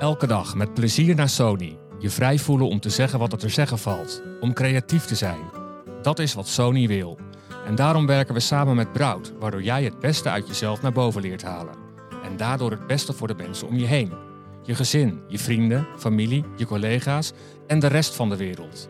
Elke dag met plezier naar Sony. Je vrij voelen om te zeggen wat er te zeggen valt. Om creatief te zijn. Dat is wat Sony wil. En daarom werken we samen met Brout, waardoor jij het beste uit jezelf naar boven leert halen. En daardoor het beste voor de mensen om je heen. Je gezin, je vrienden, familie, je collega's en de rest van de wereld.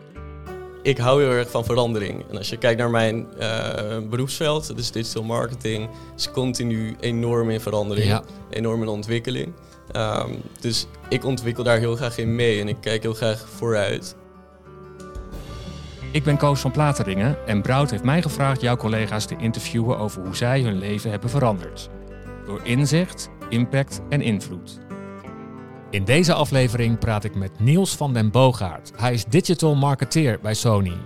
Ik hou heel erg van verandering. En als je kijkt naar mijn uh, beroepsveld, dus digital marketing, is continu enorm in verandering, Ja. enorm in ontwikkeling. Ehm, dus ik ontwikkel daar heel graag in mee en ik kijk heel graag vooruit. Ik ben Koos van Plateringen en Brout heeft mij gevraagd jouw collega's te interviewen over hoe zij hun leven hebben veranderd. Door inzicht, impact en invloed. In deze aflevering praat ik met Niels van den Boogaard. Hij is digital marketeer bij Sony.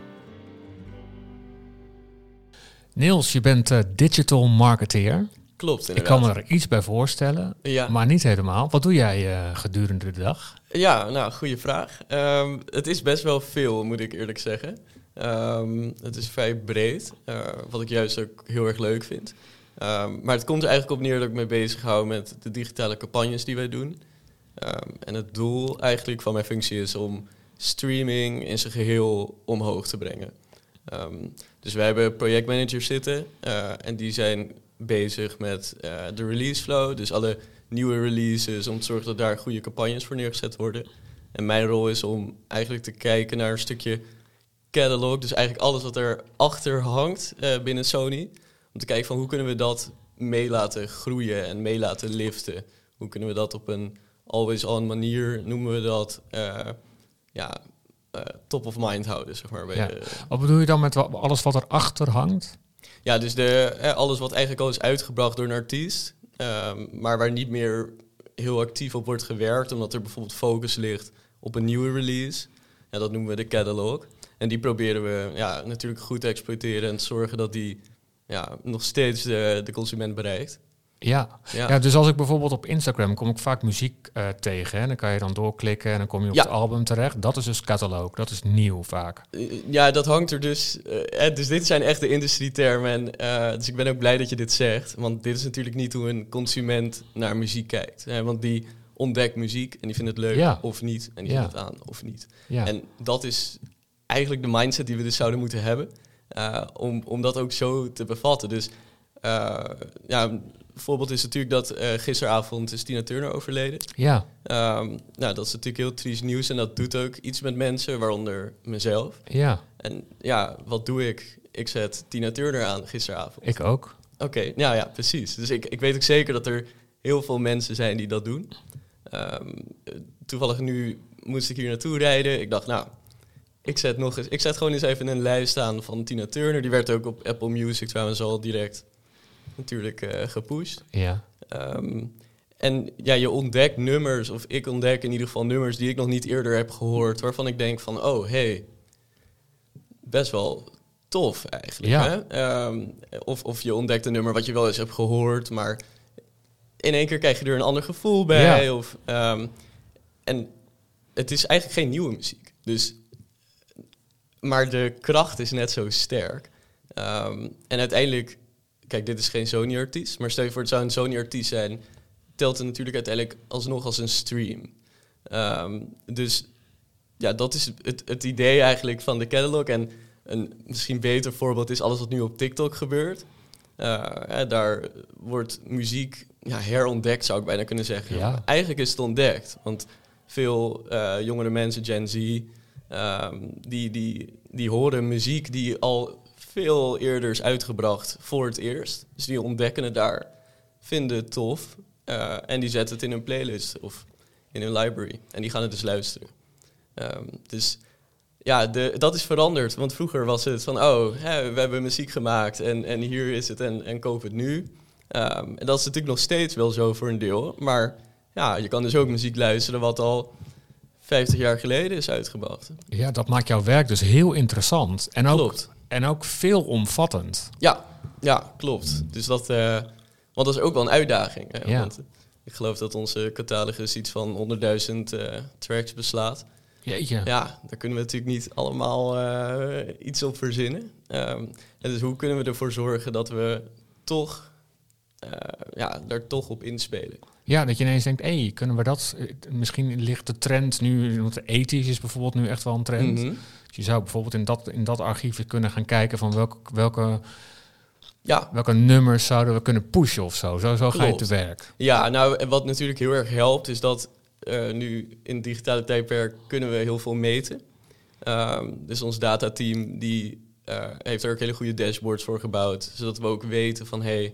Niels, je bent eh, digital marketeer. Klopt Ik kan me er iets bij voorstellen, Ja. maar niet helemaal. Wat doe jij eh, gedurende de dag? Ja, nou, goede vraag. Ehm, het is best wel veel, moet ik eerlijk zeggen. Ehm, het is vrij breed, eh, wat ik juist ook heel erg leuk vind. Ehm, maar het komt er eigenlijk op neer dat ik me bezig hou met de digitale campagnes die wij doen. En het doel eigenlijk van mijn functie is om streaming in zijn geheel omhoog te brengen. Dus wij hebben projectmanagers zitten eh, en die zijn bezig met eh, de release flow, dus alle nieuwe releases, om te zorgen dat daar goede campagnes voor neergezet worden. En mijn rol is om eigenlijk te kijken naar een stukje catalog, dus eigenlijk alles wat er achter hangt eh, binnen Sony. Om te kijken van hoe kunnen we dat mee laten groeien en mee laten liften. Hoe kunnen we dat op een always-on manier, noemen we dat, eh, ja, top of mind houden, zeg maar. Bij Ja. Wat bedoel je dan met alles wat erachter hangt? Ja, dus de, eh, alles wat eigenlijk al is uitgebracht door een artiest, ehm, maar waar niet meer heel actief op wordt gewerkt, omdat er bijvoorbeeld focus ligt op een nieuwe release. Ja, dat noemen we de catalog. En die proberen we ja, natuurlijk goed te exploiteren en te zorgen dat die ja, nog steeds de, de consument bereikt. Ja. Ja. Ja. dus als ik bijvoorbeeld op Instagram kom ik vaak muziek eh, tegen. En dan kan je dan doorklikken en dan kom je op Ja. het album terecht. Dat is dus catalog. Dat is nieuw vaak. Eh, Ja, dat hangt er dus. eh, dus dit zijn echt de industrietermen. En, dus ik ben ook blij dat je dit zegt. Want dit is natuurlijk niet hoe een consument naar muziek kijkt. Hè, want die ontdekt muziek en die vindt het leuk Ja. of niet. En die vindt het aan of niet. Ja. En dat is eigenlijk de mindset die we dus zouden moeten hebben. om, om dat ook zo te bevatten. Dus ja, voorbeeld is natuurlijk dat eh, gisteravond is Tina Turner overleden. ja. Ehm, nou, dat is natuurlijk heel triest nieuws en dat doet ook iets met mensen, waaronder mezelf. ja, En ja, wat doe ik? Ik zet Tina Turner aan gisteravond. ik ook. Oké, nou ja, precies. Dus ik, ik weet ook zeker dat er heel veel mensen zijn die dat doen. Ehm, eh, toevallig nu moest ik hier naartoe rijden. Ik dacht, nou, ik zet, nog eens, ik zet gewoon eens even een lijst aan van Tina Turner. Die werd ook op Apple Music trouwens al direct natuurlijk eh, gepusht. Ja. Ehm, en ja, je ontdekt nummers, of ik ontdek in ieder geval nummers die ik nog niet eerder heb gehoord, waarvan ik denk van, oh, hey, best wel tof eigenlijk. Ja. Hè? Ehm, of, of je ontdekt een nummer wat je wel eens hebt gehoord, maar in één keer krijg je er een ander gevoel bij. Ja. Of, ehm, en het is eigenlijk geen nieuwe muziek. Dus, maar de kracht is net zo sterk. En uiteindelijk, kijk, dit is geen Sony-artiest, maar stel je voor, het zou een Sony-artiest zijn, telt het natuurlijk uiteindelijk alsnog als een stream. Ehm, dus ja, dat is het, het idee eigenlijk van de catalog. En een misschien beter voorbeeld is alles wat nu op TikTok gebeurt. Eh, daar wordt muziek ja, herontdekt, zou ik bijna kunnen zeggen. Ja. Eigenlijk is het ontdekt, want veel eh, jongere mensen, Gen Z, ehm, die, die, die horen muziek die al veel eerder is uitgebracht voor het eerst. Dus die ontdekken het daar, vinden het tof eh, en die zetten het in hun playlist of in hun library. En die gaan het dus luisteren. Ehm, dus ja, de, dat is veranderd. Want vroeger was het van, oh, hè, we hebben muziek gemaakt en, en hier is het en, en koop het nu. Ehm, en dat is natuurlijk nog steeds wel zo voor een deel. Maar ja, je kan dus ook muziek luisteren wat al 50 jaar geleden is uitgebracht. ja, dat maakt jouw werk dus heel interessant. En ook, Klopt. En ook veelomvattend. Ja, ja, klopt. Dus dat, eh, want dat is ook wel een uitdaging. Hè? Ja. Want ik geloof dat onze catalogus iets van 100.000 eh, tracks beslaat. Jeetje. Ja, daar kunnen we natuurlijk niet allemaal eh, iets op verzinnen. Ehm, en dus hoe kunnen we ervoor zorgen dat we toch, ja, daar toch op inspelen? Ja, dat je ineens denkt, hé, hey, kunnen we dat... eh, Misschien ligt de trend nu... Want ethisch is bijvoorbeeld nu echt wel een trend. Mhm. Dus je zou bijvoorbeeld in dat, in dat archief kunnen gaan kijken... van welke, welke, Ja, welke nummers zouden we kunnen pushen of zo. Zo, zo ga je te werk. Ja, nou, en wat natuurlijk heel erg helpt, is dat eh, nu in het digitale tijdperk kunnen we heel veel meten. Ehm, dus ons datateam die, eh, heeft er ook hele goede dashboards voor gebouwd, zodat we ook weten van hey,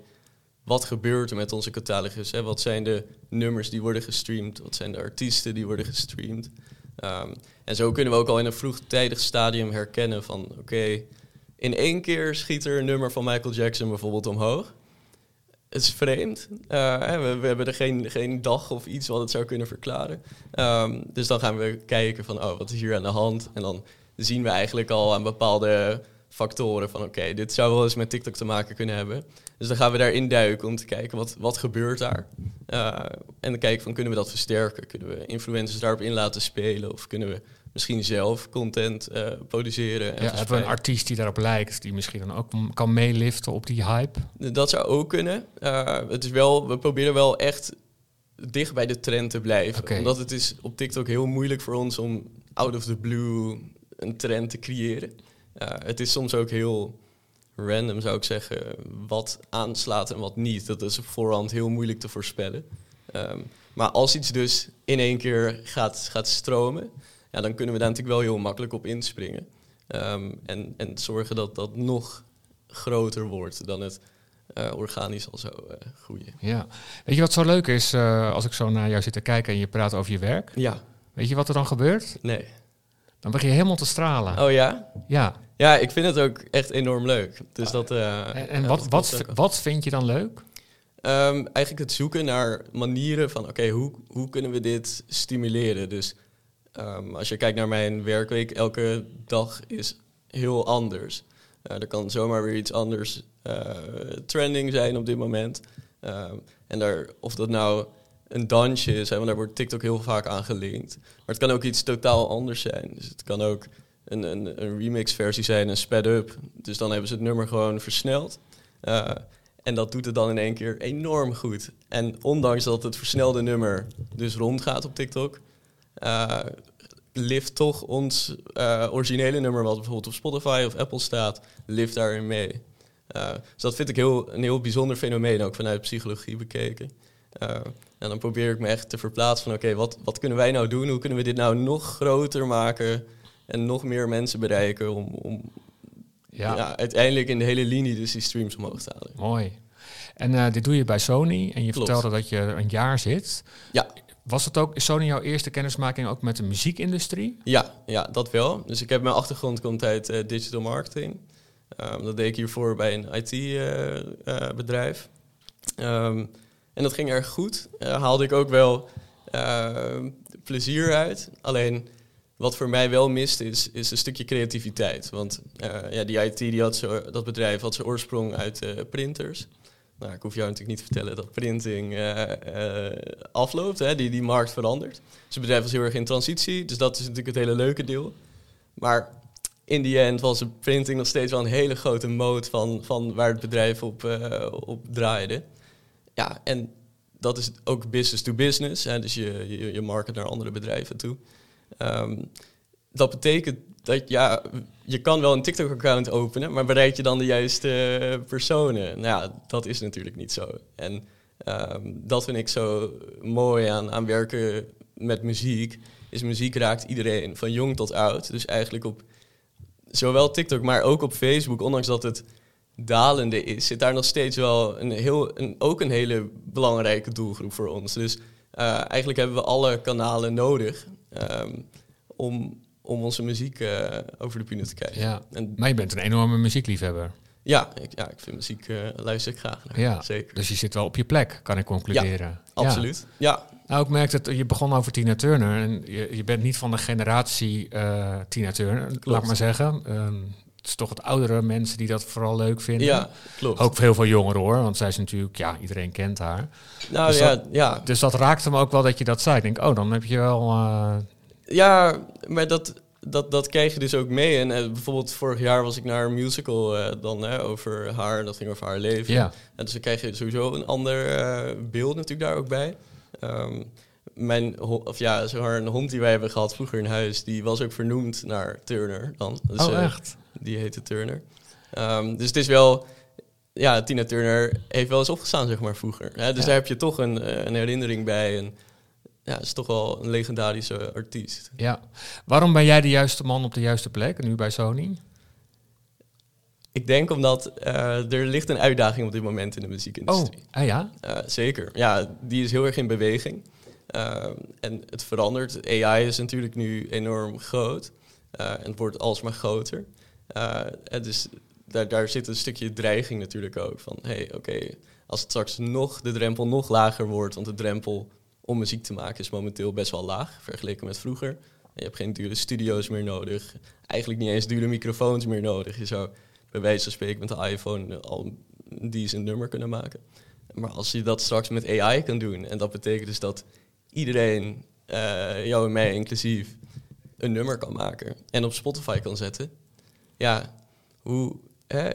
wat gebeurt er met onze catalogus? Hè? Wat zijn de nummers die worden gestreamd? Wat zijn de artiesten die worden gestreamd? Ehm, en zo kunnen we ook al in een vroegtijdig stadium herkennen van oké, in één keer schiet er een nummer van Michael Jackson bijvoorbeeld omhoog. Het is vreemd. Eh, we hebben er geen, geen dag of iets wat het zou kunnen verklaren. Ehm, dus dan gaan we kijken van, oh, wat is hier aan de hand? En dan zien we eigenlijk al aan bepaalde factoren van, oké, dit zou wel eens met TikTok te maken kunnen hebben. Dus dan gaan we daarin duiken om te kijken, wat, wat gebeurt daar? Eh, en dan kijken van, kunnen we dat versterken? Kunnen we influencers daarop in laten spelen? Of kunnen we misschien zelf content eh, produceren? en Ja, hebben we een artiest die daarop lijkt... die misschien dan ook kan meeliften op die hype? Dat zou ook kunnen. Eh, het is wel, we proberen wel echt dicht bij de trend te blijven. Omdat het is op TikTok heel moeilijk voor ons om out of the blue een trend te creëren. Het is soms ook heel random, zou ik zeggen, wat aanslaat en wat niet. Dat is op voorhand heel moeilijk te voorspellen. Ehm, maar als iets dus in één keer gaat, gaat stromen, ja, dan kunnen we daar natuurlijk wel heel makkelijk op inspringen. Ehm, en, en zorgen dat dat nog groter wordt dan het eh, organisch al zo eh, groeien. Ja. Weet je wat zo leuk is eh, als ik zo naar jou zit te kijken... en je praat over je werk? Ja, Weet je wat er dan gebeurt? nee. Dan begin je helemaal te stralen. Oh ja? Ja. Ja, ik vind het ook echt enorm leuk. Dus dat, eh, En, en ja, wat, wat, wat vind je dan leuk? Ehm, eigenlijk het zoeken naar manieren van, oké, hoe, hoe kunnen we dit stimuleren? Dus ehm, als je kijkt naar mijn werkweek, elke dag is heel anders. Eh, er kan zomaar weer iets anders eh, trending zijn op dit moment. Ehm, en daar, of dat nou een dansje is, hè, want daar wordt TikTok heel vaak aan gelinkt. Maar het kan ook iets totaal anders zijn. Dus het kan ook een, een, een remix-versie zijn, een sped-up. Dus dan hebben ze het nummer gewoon versneld. Eh, en dat doet het dan in één keer enorm goed. En ondanks dat het versnelde nummer dus rondgaat op TikTok, eh lift toch ons eh, originele nummer, wat bijvoorbeeld op Spotify of Apple staat, lift daarin mee. Dus dat vind ik heel, een heel bijzonder fenomeen, ook vanuit psychologie bekeken. Eh, en dan probeer ik me echt te verplaatsen van, oké, wat, wat kunnen wij nou doen? Hoe kunnen we dit nou nog groter maken en nog meer mensen bereiken om, om Ja, ja, uiteindelijk in de hele linie dus die streams omhoog te halen. mooi. En eh, dit doe je bij Sony en je Klopt. vertelde dat je een jaar zit. Ja. Was het ook, is Sony jouw eerste kennismaking ook met de muziekindustrie? Ja, ja, dat wel. Dus ik heb mijn achtergrond komt uit eh, digital marketing. Ehm, dat deed ik hiervoor bij een IT-bedrijf. Ehm, en dat ging erg goed. Daar haalde ik ook wel ehm, plezier uit. Alleen wat voor mij wel mist is, is een stukje creativiteit. Want eh, ja, die IT, die had dat bedrijf had zijn oorsprong uit eh, printers. Nou, ik hoef jou natuurlijk niet te vertellen dat printing eh, eh, afloopt, hè, die, die markt verandert. Dus bedrijf was heel erg in transitie, dus dat is natuurlijk het hele leuke deel. Maar in die end was de printing nog steeds wel een hele grote moot van, van waar het bedrijf op, eh, op draaide. Ja, en dat is ook business to business, hè, dus je, je, je market naar andere bedrijven toe. Ehm, dat betekent dat ja, je kan wel een TikTok-account openen, maar bereik je dan de juiste eh, personen? Nou ja, dat is natuurlijk niet zo. En ehm, dat vind ik zo mooi aan, aan werken met muziek. Is muziek raakt iedereen, van jong tot oud. Dus eigenlijk op zowel TikTok, maar ook op Facebook, ondanks dat het dalende is, zit daar nog steeds wel een heel, een, ook een hele belangrijke doelgroep voor ons. Dus eh, eigenlijk hebben we alle kanalen nodig ehm, om, om onze muziek eh, over de bühne te krijgen. Ja. En Maar je bent een enorme muziekliefhebber. ja, ik, ja, ik vind muziek, eh, luister ik graag naar. Ja. Zeker. Dus je zit wel op je plek, kan ik concluderen. Ja. Absoluut. Ja. Nou, ik merkte het, je begon over Tina Turner. En je, je bent niet van de generatie Tina Turner, laat ik maar zeggen. Ehm, het is toch het oudere mensen die dat vooral leuk vinden. ja, klopt. Ook heel veel jongeren hoor, want zij is natuurlijk, ja, iedereen kent haar. nou dus ja, dat- ja, Dus dat raakte me ook wel dat je dat zei. Ik denk, oh, dan heb je wel... eh, Ja, maar dat, dat, dat krijg je dus ook mee. En eh, bijvoorbeeld vorig jaar was ik naar een musical eh, dan hè, over haar. Dat ging over haar leven. ja, En dus dan krijg je sowieso een ander beeld natuurlijk daar ook bij. Ehm, mijn of ja, zeg maar, een hond die wij hebben gehad vroeger in huis, die was ook vernoemd naar Turner dan. Dus, oh, echt? Die heette Turner. Ehm, dus het is wel, ja, Tina Turner heeft wel eens opgestaan, zeg maar, vroeger. Hè? Dus Ja. daar heb je toch een, eh, een herinnering bij. En ja, het is toch wel een legendarische artiest. Ja. Waarom ben jij de juiste man op de juiste plek, nu bij Sony? Ik denk omdat eh, er ligt een uitdaging op dit moment in de Oh, muziekindustrie. ah, ja? Eh, zeker. Ja, die is heel erg in beweging. Ehm, en het verandert. AI is natuurlijk nu enorm groot. En het wordt alsmaar groter. En dus daar, daar zit een stukje dreiging natuurlijk ook. Van, hey, oké, als het straks nog, de drempel nog lager wordt... want de drempel om muziek te maken is momenteel best wel laag... vergeleken met vroeger. Je hebt geen dure studio's meer nodig. Eigenlijk niet eens dure microfoons meer nodig. Je zou bij wijze van spreken met de iPhone al een decent nummer kunnen maken. Maar als je dat straks met AI kan doen, en dat betekent dus dat iedereen, eh, jou en mij inclusief, een nummer kan maken en op Spotify kan zetten. Ja, hoe, hè,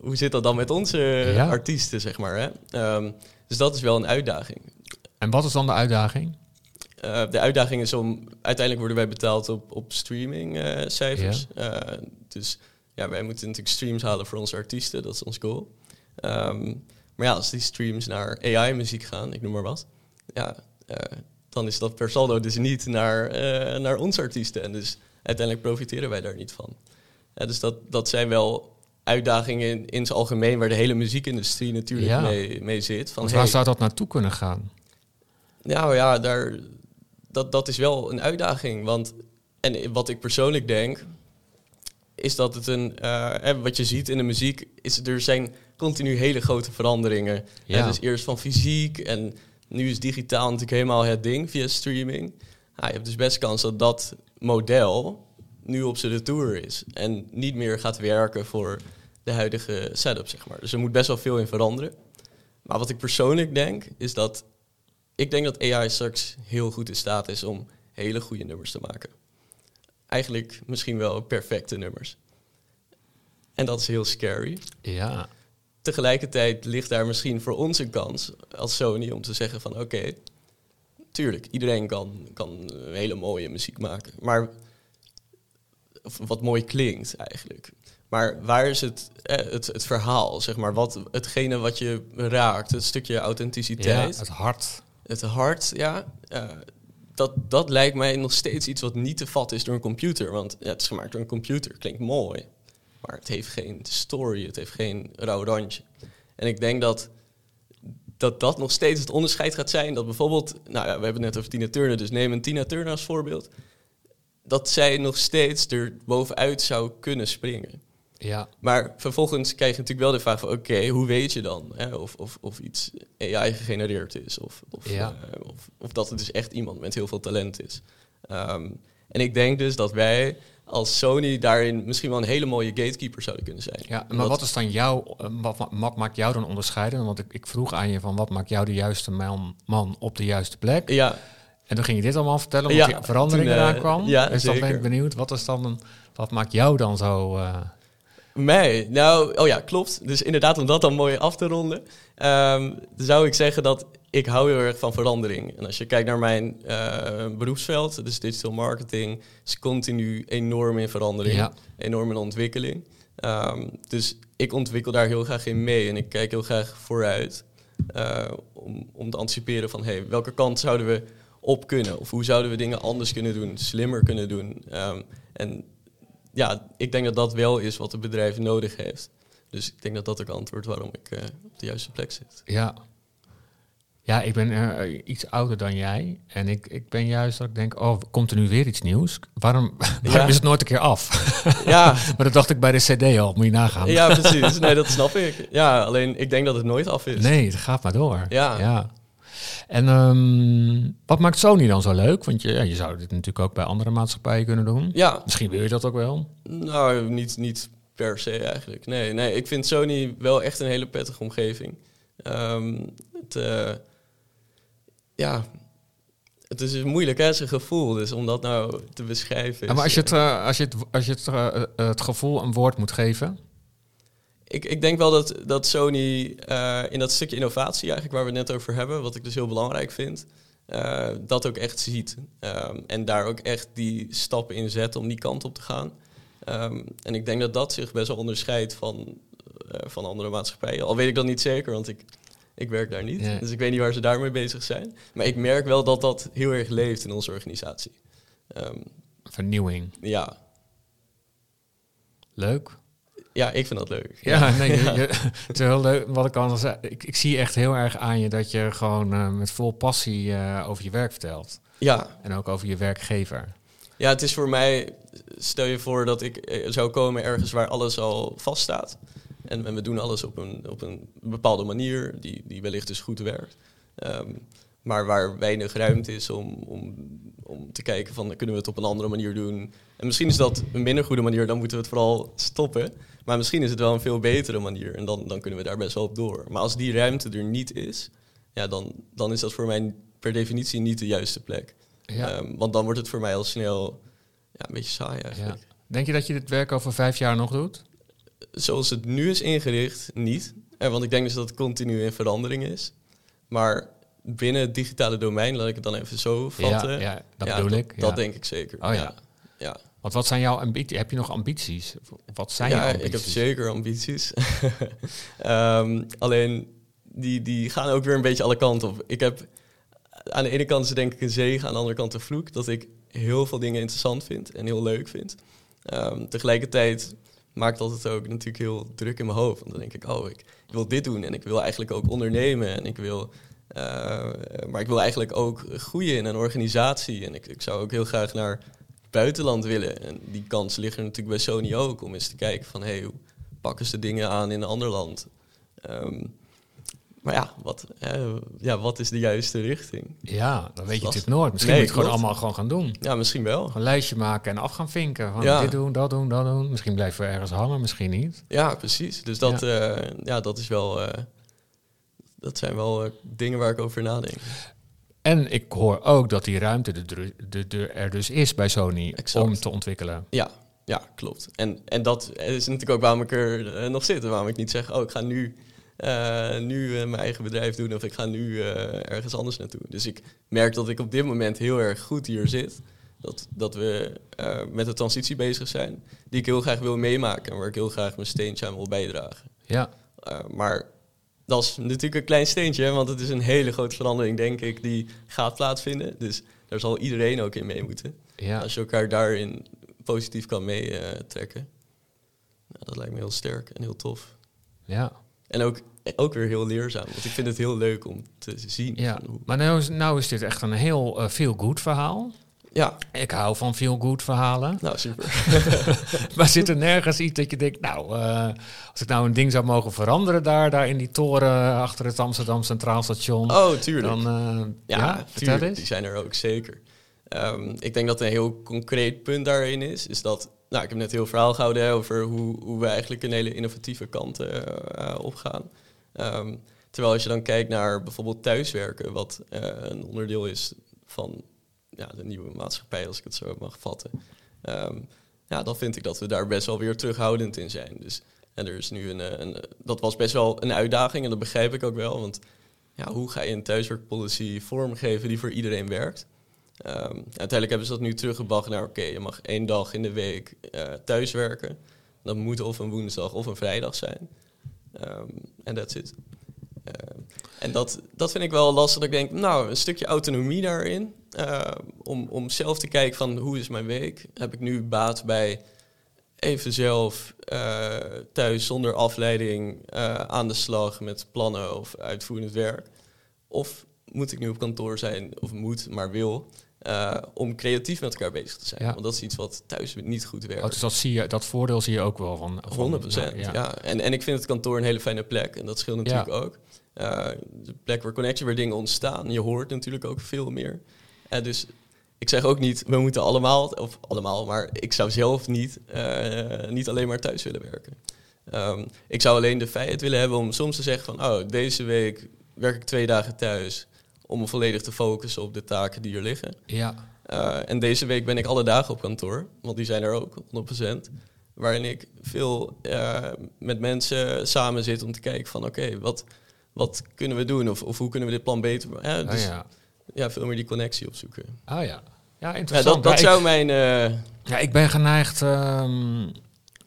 hoe zit dat dan met onze Ja. artiesten, zeg maar? Hè? Ehm, dus dat is wel een uitdaging. En wat is dan de uitdaging? Eh, de uitdaging is om... Uiteindelijk worden wij betaald op, op streamingcijfers. dus ja, wij moeten natuurlijk streams halen voor onze artiesten. Dat is ons goal. Ehm, maar ja, als die streams naar AI-muziek gaan, ik noem maar wat... Ja, eh, dan is dat per saldo dus niet naar, eh, naar onze artiesten. En dus uiteindelijk profiteren wij daar niet van. Ja, dus dat, dat zijn wel uitdagingen in, in zijn algemeen... waar de hele muziekindustrie natuurlijk Ja. mee, mee zit. Van, Want hey, waar zou dat naartoe kunnen gaan? nou ja, daar, dat, dat is wel een uitdaging. Want, en wat ik persoonlijk denk, is dat het een... eh, wat je ziet in de muziek, is er zijn continu hele grote veranderingen. Ja. Hè, dus eerst van fysiek en nu is digitaal natuurlijk helemaal het ding via streaming. Nou, je hebt dus best kans dat dat model nu op zijn retour is. En niet meer gaat werken voor de huidige setup, zeg maar. Dus er moet best wel veel in veranderen. Maar wat ik persoonlijk denk, is dat ik denk dat AI straks heel goed in staat is om hele goede nummers te maken. Eigenlijk misschien wel perfecte nummers. En dat is heel scary. Ja. Tegelijkertijd ligt daar misschien voor ons een kans als Sony om te zeggen van oké, tuurlijk, iedereen kan, kan hele mooie muziek maken. Maar of wat mooi klinkt eigenlijk. Maar waar is het, eh, het, het verhaal, zeg maar? Wat, hetgene wat je raakt, het stukje ja, authenticiteit het hart. het hart, ja, eh, dat, dat lijkt mij nog steeds iets wat niet te vatten is door een computer. Want ja, het is gemaakt door een computer, klinkt mooi. Maar het heeft geen story, het heeft geen rauw randje. En ik denk dat dat, dat nog steeds het onderscheid gaat zijn. Dat bijvoorbeeld, nou ja, we hebben het net over Tina Turner, dus neem een Tina Turner als voorbeeld. Dat zij nog steeds er bovenuit zou kunnen springen. Ja. Maar vervolgens krijg je natuurlijk wel de vraag van... oké, hoe weet je dan hè, of, of, of iets AI gegenereerd is... Of, of, Ja. eh, of, of dat het dus echt iemand met heel veel talent is. Ehm, en ik denk dus dat wij als Sony daarin misschien wel een hele mooie gatekeeper zouden kunnen zijn. ja maar Omdat- wat is dan jouw, eh, wat maakt jou dan onderscheiden? Want ik, ik vroeg aan je van wat maakt jou de juiste man, man op de juiste plek? Ja, En toen ging je dit allemaal vertellen, omdat Ja, die verandering toen, eh, eraan kwam. ja, dus dan ben ik benieuwd, wat is dan, een, wat maakt jou dan zo... eh, Mij? Nou, oh ja, klopt. Dus inderdaad, om dat dan mooi af te ronden, ehm, zou ik zeggen dat ik hou heel erg van verandering. En als je kijkt naar mijn eh, beroepsveld, dus digital marketing, is continu enorm in verandering, Ja. enorm in ontwikkeling. Ehm, dus ik ontwikkel daar heel graag in mee en ik kijk heel graag vooruit om, om te anticiperen van hey, welke kant zouden we op kunnen? Of hoe zouden we dingen anders kunnen doen, slimmer kunnen doen? Ehm, en ja, ik denk dat dat wel is wat het bedrijf nodig heeft. Dus ik denk dat dat ook antwoord waarom ik eh, op de juiste plek zit. Ja. Ja, ik ben eh, iets ouder dan jij. En ik, ik ben juist dat ik denk, oh, komt er nu weer iets nieuws? Waarom, is het nooit een keer af? Ja, maar dat dacht ik bij de cd al, moet je nagaan. ja, precies. Nee, dat snap ik. Ja, alleen ik denk dat het nooit af is. Nee, het gaat maar door. Ja. ja. En ehm, wat maakt Sony dan zo leuk? Want je, ja, je zou dit natuurlijk ook bij andere maatschappijen kunnen doen. Ja, Misschien wil je dat ook wel. nou, niet, niet per se eigenlijk. Nee, nee, ik vind Sony wel echt een hele prettige omgeving. Ehm, het, eh, ja, het is moeilijk, hè, zijn gevoel. Dus om dat nou te beschrijven. Ja, maar als is, je, het, eh, als je, het, als je het, eh, eh, het gevoel een woord moet geven. Ik, ik denk wel dat, dat Sony eh, in dat stukje innovatie eigenlijk waar we het net over hebben, wat ik dus heel belangrijk vind, eh, dat ook echt ziet. Ehm, en daar ook echt die stappen in zet om die kant op te gaan. Ehm, en ik denk dat dat zich best wel onderscheidt van, eh, van andere maatschappijen. Al weet ik dat niet zeker, want ik, ik werk daar niet. Ja. Dus ik weet niet waar ze daarmee bezig zijn. Maar ik merk wel dat dat heel erg leeft in onze organisatie. Ehm, Vernieuwing. ja. Leuk. Ja, ik vind dat leuk. Ja, nee, je- je- het is heel leuk. Wat ik al zei, ik, ik zie echt heel erg aan je dat je gewoon eh, met vol passie eh, over je werk vertelt. ja, En ook over je werkgever. Ja, het is voor mij, stel je voor dat ik eh, zou komen ergens waar alles al vaststaat. En, en we doen alles op een, op een bepaalde manier, die, die wellicht dus goed werkt. Ehm, maar waar weinig ruimte is om, om, om te kijken van kunnen we het op een andere manier doen. En misschien is dat een minder goede manier, dan moeten we het vooral stoppen. Maar misschien is het wel een veel betere manier en dan, dan kunnen we daar best wel op door. Maar als die ruimte er niet is, ja, dan, dan is dat voor mij per definitie niet de juiste plek. Ja. Ehm, want dan wordt het voor mij al snel ja, een beetje saai ja. eigenlijk. Denk je dat je dit werk over vijf jaar nog doet? Zoals het nu is ingericht, niet. Eh, want ik denk dus dat het continu in verandering is. Maar binnen het digitale domein, laat ik het dan even zo vatten. Ja, ja, dat bedoel dat, ik. Ja. Dat denk ik zeker. Oh, ja. ja. Want wat zijn jouw ambities? Heb je nog ambities? Wat zijn ja, jouw ambities? ik heb zeker ambities. Ehm, alleen, die, die gaan ook weer een beetje alle kanten op. Ik heb aan de ene kant is denk ik een zegen, aan de andere kant een vloek. Dat ik heel veel dingen interessant vind en heel leuk vind. Ehm, tegelijkertijd maakt dat het ook natuurlijk heel druk in mijn hoofd. Want dan denk ik, oh, ik, ik wil dit doen en ik wil eigenlijk ook ondernemen. En ik wil, eh, maar ik wil eigenlijk ook groeien in een organisatie. En ik, ik zou ook heel graag naar het buitenland willen. En die kans ligt er natuurlijk bij Sony ook. Om eens te kijken van, hey, hoe pakken ze dingen aan in een ander land? Ehm, maar ja wat, eh, ja, wat is de juiste richting? Ja, dan weet je Lastig. natuurlijk nooit. Misschien Nee, moet je het gewoon allemaal gewoon gaan doen. Ja, misschien wel. Gewoon een lijstje maken en af gaan vinken. Van Ja. dit doen, dat doen, dat doen. Misschien blijven we ergens hangen, misschien niet. Ja, precies. Dus dat, ja. ja, dat is wel. Dat zijn wel eh, dingen waar ik over nadenk. En ik hoor ook dat die ruimte de, de, de, er dus is bij Sony Exact. om te ontwikkelen. Ja, ja klopt. En, en dat is natuurlijk ook waarom ik er eh, nog zit. en Waarom ik niet zeg, oh, ik ga nu, eh, nu mijn eigen bedrijf doen of ik ga nu ergens anders naartoe. Dus ik merk dat ik op dit moment heel erg goed hier zit. Dat, dat we met de transitie bezig zijn, die ik heel graag wil meemaken en waar ik heel graag mijn steentje aan wil bijdragen. Ja, maar dat is natuurlijk een klein steentje, want het is een hele grote verandering, denk ik, die gaat plaatsvinden. Dus daar zal iedereen ook in mee moeten. ja. Als je elkaar daarin positief kan meetrekken, nou, dat lijkt me heel sterk en heel tof. ja. En ook, ook weer heel leerzaam, want ik vind het heel leuk om te zien. ja. hoe- Maar nou is, nou is dit echt een heel uh, feel-good verhaal. Ja, Ik hou van feel-good verhalen. nou super. maar zit er nergens iets dat je denkt, nou, eh, als ik nou een ding zou mogen veranderen daar, daar in die toren achter het Amsterdam Centraal Station, Oh, tuurlijk. dan uh, ja, tuurlijk, die zijn er ook zeker. Ehm, ik denk dat een heel concreet punt daarin is, is dat, nou, ik heb net heel verhaal gehouden hè, over hoe, hoe we eigenlijk een hele innovatieve kant eh, eh, opgaan. Ehm, terwijl als je dan kijkt naar bijvoorbeeld thuiswerken, wat eh, een onderdeel is van ja, de nieuwe maatschappij, als ik het zo mag vatten. Ehm, ja, dan vind ik dat we daar best wel weer terughoudend in zijn. Dus, en er is nu een, eh, een, dat was best wel een uitdaging en dat begrijp ik ook wel, want ja, hoe ga je een thuiswerkpolicy vormgeven die voor iedereen werkt? Um, uiteindelijk hebben ze dat nu teruggebracht naar, oké, je mag één dag in de week uh, thuiswerken. Dat moet of een woensdag of een vrijdag zijn. En um, that's. Uh, en dat, dat vind ik wel lastig. Dat ik denk, nou, een stukje autonomie daarin. Uh, om, om zelf te kijken van, hoe is mijn week? Heb ik nu baat bij even zelf uh, thuis zonder afleiding uh, aan de slag met plannen of uitvoerend werk? Of moet ik nu op kantoor zijn, of moet, maar wil, uh, om creatief met elkaar bezig te zijn? Ja. Want dat is iets wat thuis niet goed werkt. Oh, dus dat, zie je, dat voordeel zie je ook wel van. van 100 procent, ja. ja. En, en ik vind het kantoor een hele fijne plek en dat scheelt natuurlijk ja. ook. Uh, de plek waar connectie, waar dingen ontstaan. Je hoort natuurlijk ook veel meer. Uh, dus ik zeg ook niet, we moeten allemaal, of allemaal, maar ik zou zelf niet, uh, niet alleen maar thuis willen werken. Um, ik zou alleen de vrijheid willen hebben om soms te zeggen van, oh, deze week werk ik twee dagen thuis om me volledig te focussen op de taken die er liggen. Ja. Uh, en deze week ben ik alle dagen op kantoor, want die zijn er ook, 100%. Waarin ik veel uh, met mensen samen zit om te kijken van, oké, okay, wat, wat kunnen we doen? Of, of hoe kunnen we dit plan beter maken? Ja, dus, oh ja. ja, veel meer die connectie opzoeken. Ah ja. Ja, Ja, interessant. dat dat Ja, ik- zou mijn... eh, Ja, ik ben geneigd ehm,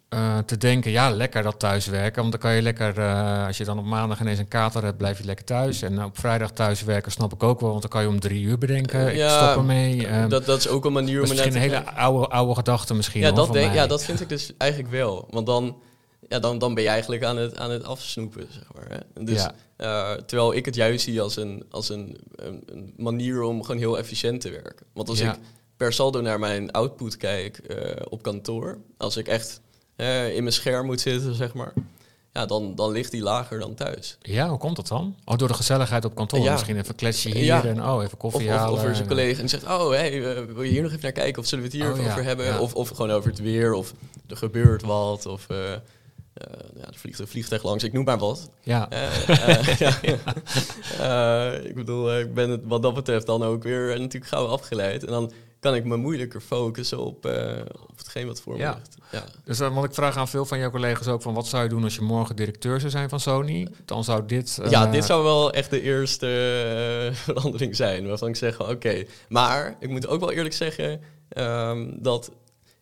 eh, te denken, ja, lekker dat thuiswerken. Want dan kan je lekker, eh, als je dan op maandag ineens een kater hebt, blijf je lekker thuis. En op vrijdag thuiswerken snap ik ook wel, want dan kan je om drie uur bedenken. Ik Ja, stop ermee. Ehm, dat, dat is ook een manier dat om is misschien een hele oude, oude gedachte misschien ja, hoor, dat denk, ja, dat vind ik dus eigenlijk wel. Want dan, ja, dan, dan ben je eigenlijk aan het, aan het afsnoepen, zeg maar. Hè? Dus, Ja. eh, terwijl ik het juist zie als, een, als een, een, een manier om gewoon heel efficiënt te werken. Want als Ja. ik per saldo naar mijn output kijk eh, op kantoor, als ik echt eh, in mijn scherm moet zitten, zeg maar, ja, dan, dan ligt die lager dan thuis. Ja, hoe komt dat dan? Oh, door de gezelligheid op kantoor. Ja. Misschien even kletsje hier Ja. en oh, even Of, koffie of, halen. of er is een en- collega en die zegt, oh, hey, wil je hier nog even naar kijken? Of zullen we het hier Oh, over hebben? Of, of gewoon over het weer, of er gebeurt wat, of ja, er vliegt een vliegtuig langs, ik noem maar wat. Ja, Eh, eh, ja. Eh, ik bedoel, eh, ik ben het wat dat betreft dan ook weer eh, natuurlijk gauw afgeleid. En dan kan ik me moeilijker focussen op, eh, op hetgeen wat voor me Ja. ligt. Ja. dus uh, want ik vraag aan veel van jouw collega's ook van wat zou je doen als je morgen directeur zou zijn van Sony? Dan zou dit... eh, ja, dit zou wel echt de eerste eh, verandering zijn. Waarvan ik zeg, oké. Maar ik moet ook wel eerlijk zeggen ehm, dat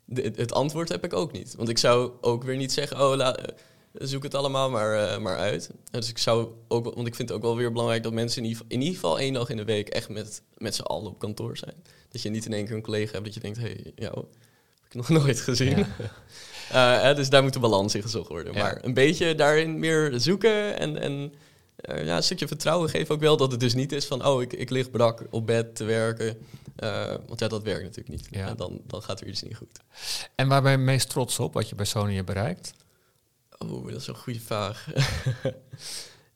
de- het antwoord heb ik ook niet. Want ik zou ook weer niet zeggen, oh, la, eh, zoek het allemaal maar, eh, maar uit. Dus ik zou ook, want ik vind het ook wel weer belangrijk dat mensen in ieder, in ieder geval één dag in de week echt met, met z'n allen op kantoor zijn. Dat je niet in één keer een collega hebt dat je denkt, hé, hey, jou heb ik nog nooit gezien. Eh, dus daar moet de balans in gezocht worden. Ja. Maar een beetje daarin meer zoeken en, en eh, ja, een stukje vertrouwen geven ook wel. Dat het dus niet is van, oh, ik, ik lig brak op bed te werken. Eh, want ja, dat werkt natuurlijk niet. Ja. Dan, dan gaat er iets niet goed. En waar ben je meest trots op wat je bij Sony hebt bereikt? Oh, dat is een goede vraag.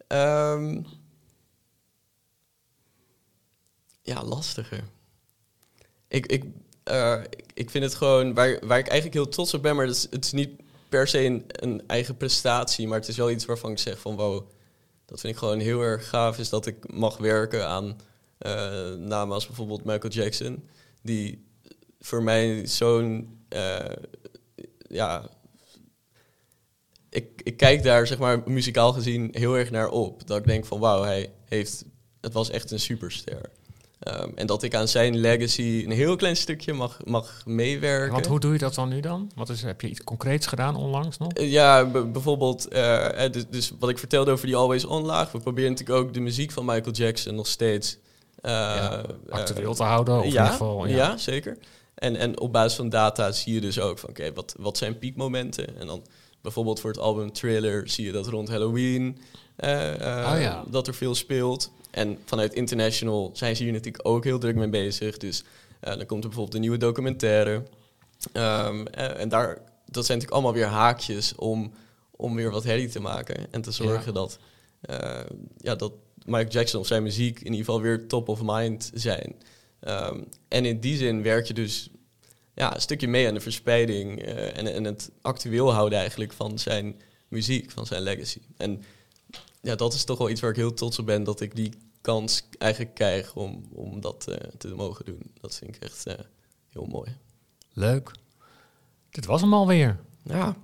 Ehm, ja, lastiger. Ik, ik, eh, ik, ik vind het gewoon, waar, waar ik eigenlijk heel trots op ben, maar het is, het is niet per se een, een eigen prestatie, maar het is wel iets waarvan ik zeg van wow, dat vind ik gewoon heel erg gaaf, is dat ik mag werken aan eh, namen als bijvoorbeeld Michael Jackson, die voor mij zo'n, eh, ja, ik, ik kijk daar zeg maar muzikaal gezien heel erg naar op. Dat ik denk van wauw, hij heeft, het was echt een superster. Ehm, en dat ik aan zijn legacy een heel klein stukje mag, mag meewerken. Want hoe doe je dat dan nu dan? Wat is, heb je iets concreets gedaan onlangs nog? Eh, Ja, bijvoorbeeld, eh, eh, dus, dus wat ik vertelde over die Always On laag. We proberen natuurlijk ook de muziek van Michael Jackson nog steeds Ja, actueel te houden? Of in ja, ieder geval, ja. ja. zeker. En, en op basis van data zie je dus ook van, oké, wat, wat zijn piekmomenten? En dan bijvoorbeeld voor het album Thriller zie je dat rond Halloween Oh ja. dat er veel speelt. En vanuit International zijn ze hier natuurlijk ook heel druk mee bezig. Dus eh, dan komt er bijvoorbeeld een nieuwe documentaire. Ehm, eh, en daar, dat zijn natuurlijk allemaal weer haakjes om, om weer wat herrie te maken. En te zorgen Ja. dat, eh, ja, dat Michael Jackson of zijn muziek in ieder geval weer top of mind zijn. Ehm, en in die zin werk je dus ja, een stukje mee aan de verspreiding en, en het actueel houden eigenlijk van zijn muziek, van zijn legacy. En ja, dat is toch wel iets waar ik heel trots op ben, dat ik die kans eigenlijk krijg om, om dat eh, te mogen doen. Dat vind ik echt eh, heel mooi. Leuk. Dit was hem alweer. Ja.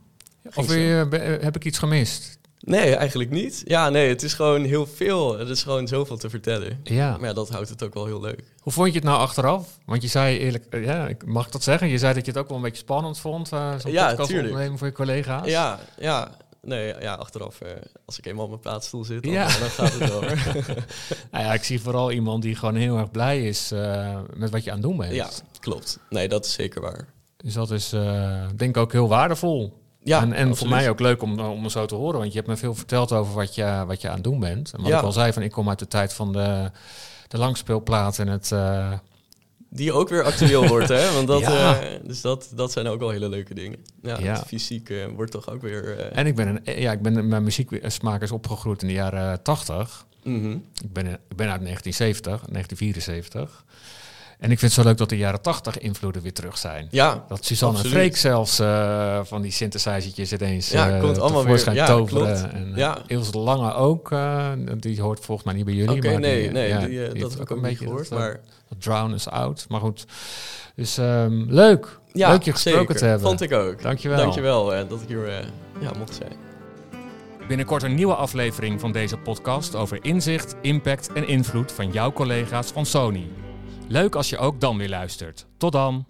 Of weer, be- heb ik iets gemist? Nee, eigenlijk niet. Ja, nee, het is gewoon heel veel. Er is gewoon zoveel te vertellen. Ja. Maar ja, dat houdt het ook wel heel leuk. Hoe vond je het nou achteraf? Want je zei eerlijk, eh, ja, ik- mag ik dat zeggen? Je zei dat je het ook wel een beetje spannend vond, eh zo'n Ja, podcast tuurlijk. opnemen voor je collega's. Ja, ja. Nee, ja, achteraf, eh, als ik eenmaal op mijn plaatsstoel zit, dan, Ja. dan gaat het wel. Nou ja, ik zie vooral iemand die gewoon heel erg blij is eh, met wat je aan het doen bent. ja, klopt. Nee, dat is zeker waar. Dus dat is eh, denk ik ook heel waardevol. Ja, en en voor mij ook leuk om, om zo te horen, want je hebt me veel verteld over wat je, wat je aan het doen bent. En wat Ja. ik al zei, van ik kom uit de tijd van de, de langspeelplaat en het... Die ook weer actueel wordt, hè? Want dat, Ja. eh, dus dat, dat zijn ook wel hele leuke dingen. Ja, fysiek eh, wordt toch ook weer... eh, en ik ben, een, ja, ik ben mijn muzieksmaak is opgegroeid in de jaren 80. mhm. Ik ben, ik ben uit 1970, 1974. En ik vind het zo leuk dat de jaren 80 invloeden weer terug zijn. Ja, Dat Suzanne Absoluut. en Freek zelfs eh, van die synthesizertjes ineens Ja, eh, komt allemaal weer- ja, toveren. klopt. En, uh, Ja. Ilse de Lange ook, eh, die hoort volgens mij niet bij jullie. maar nee, die, nee, ja, die, eh, die dat heb ik ook niet gehoord. dat, eh, maar dat Drown is out. Maar goed, dus ehm, leuk. ja, leuk je gesproken zeker. te hebben. Vond ik ook. Dankjewel. Dankjewel eh, dat ik hier eh, ja, mocht zijn. Binnenkort een nieuwe aflevering van deze podcast over inzicht, impact en invloed van jouw collega's van Sony. Leuk als je ook dan weer luistert. Tot dan!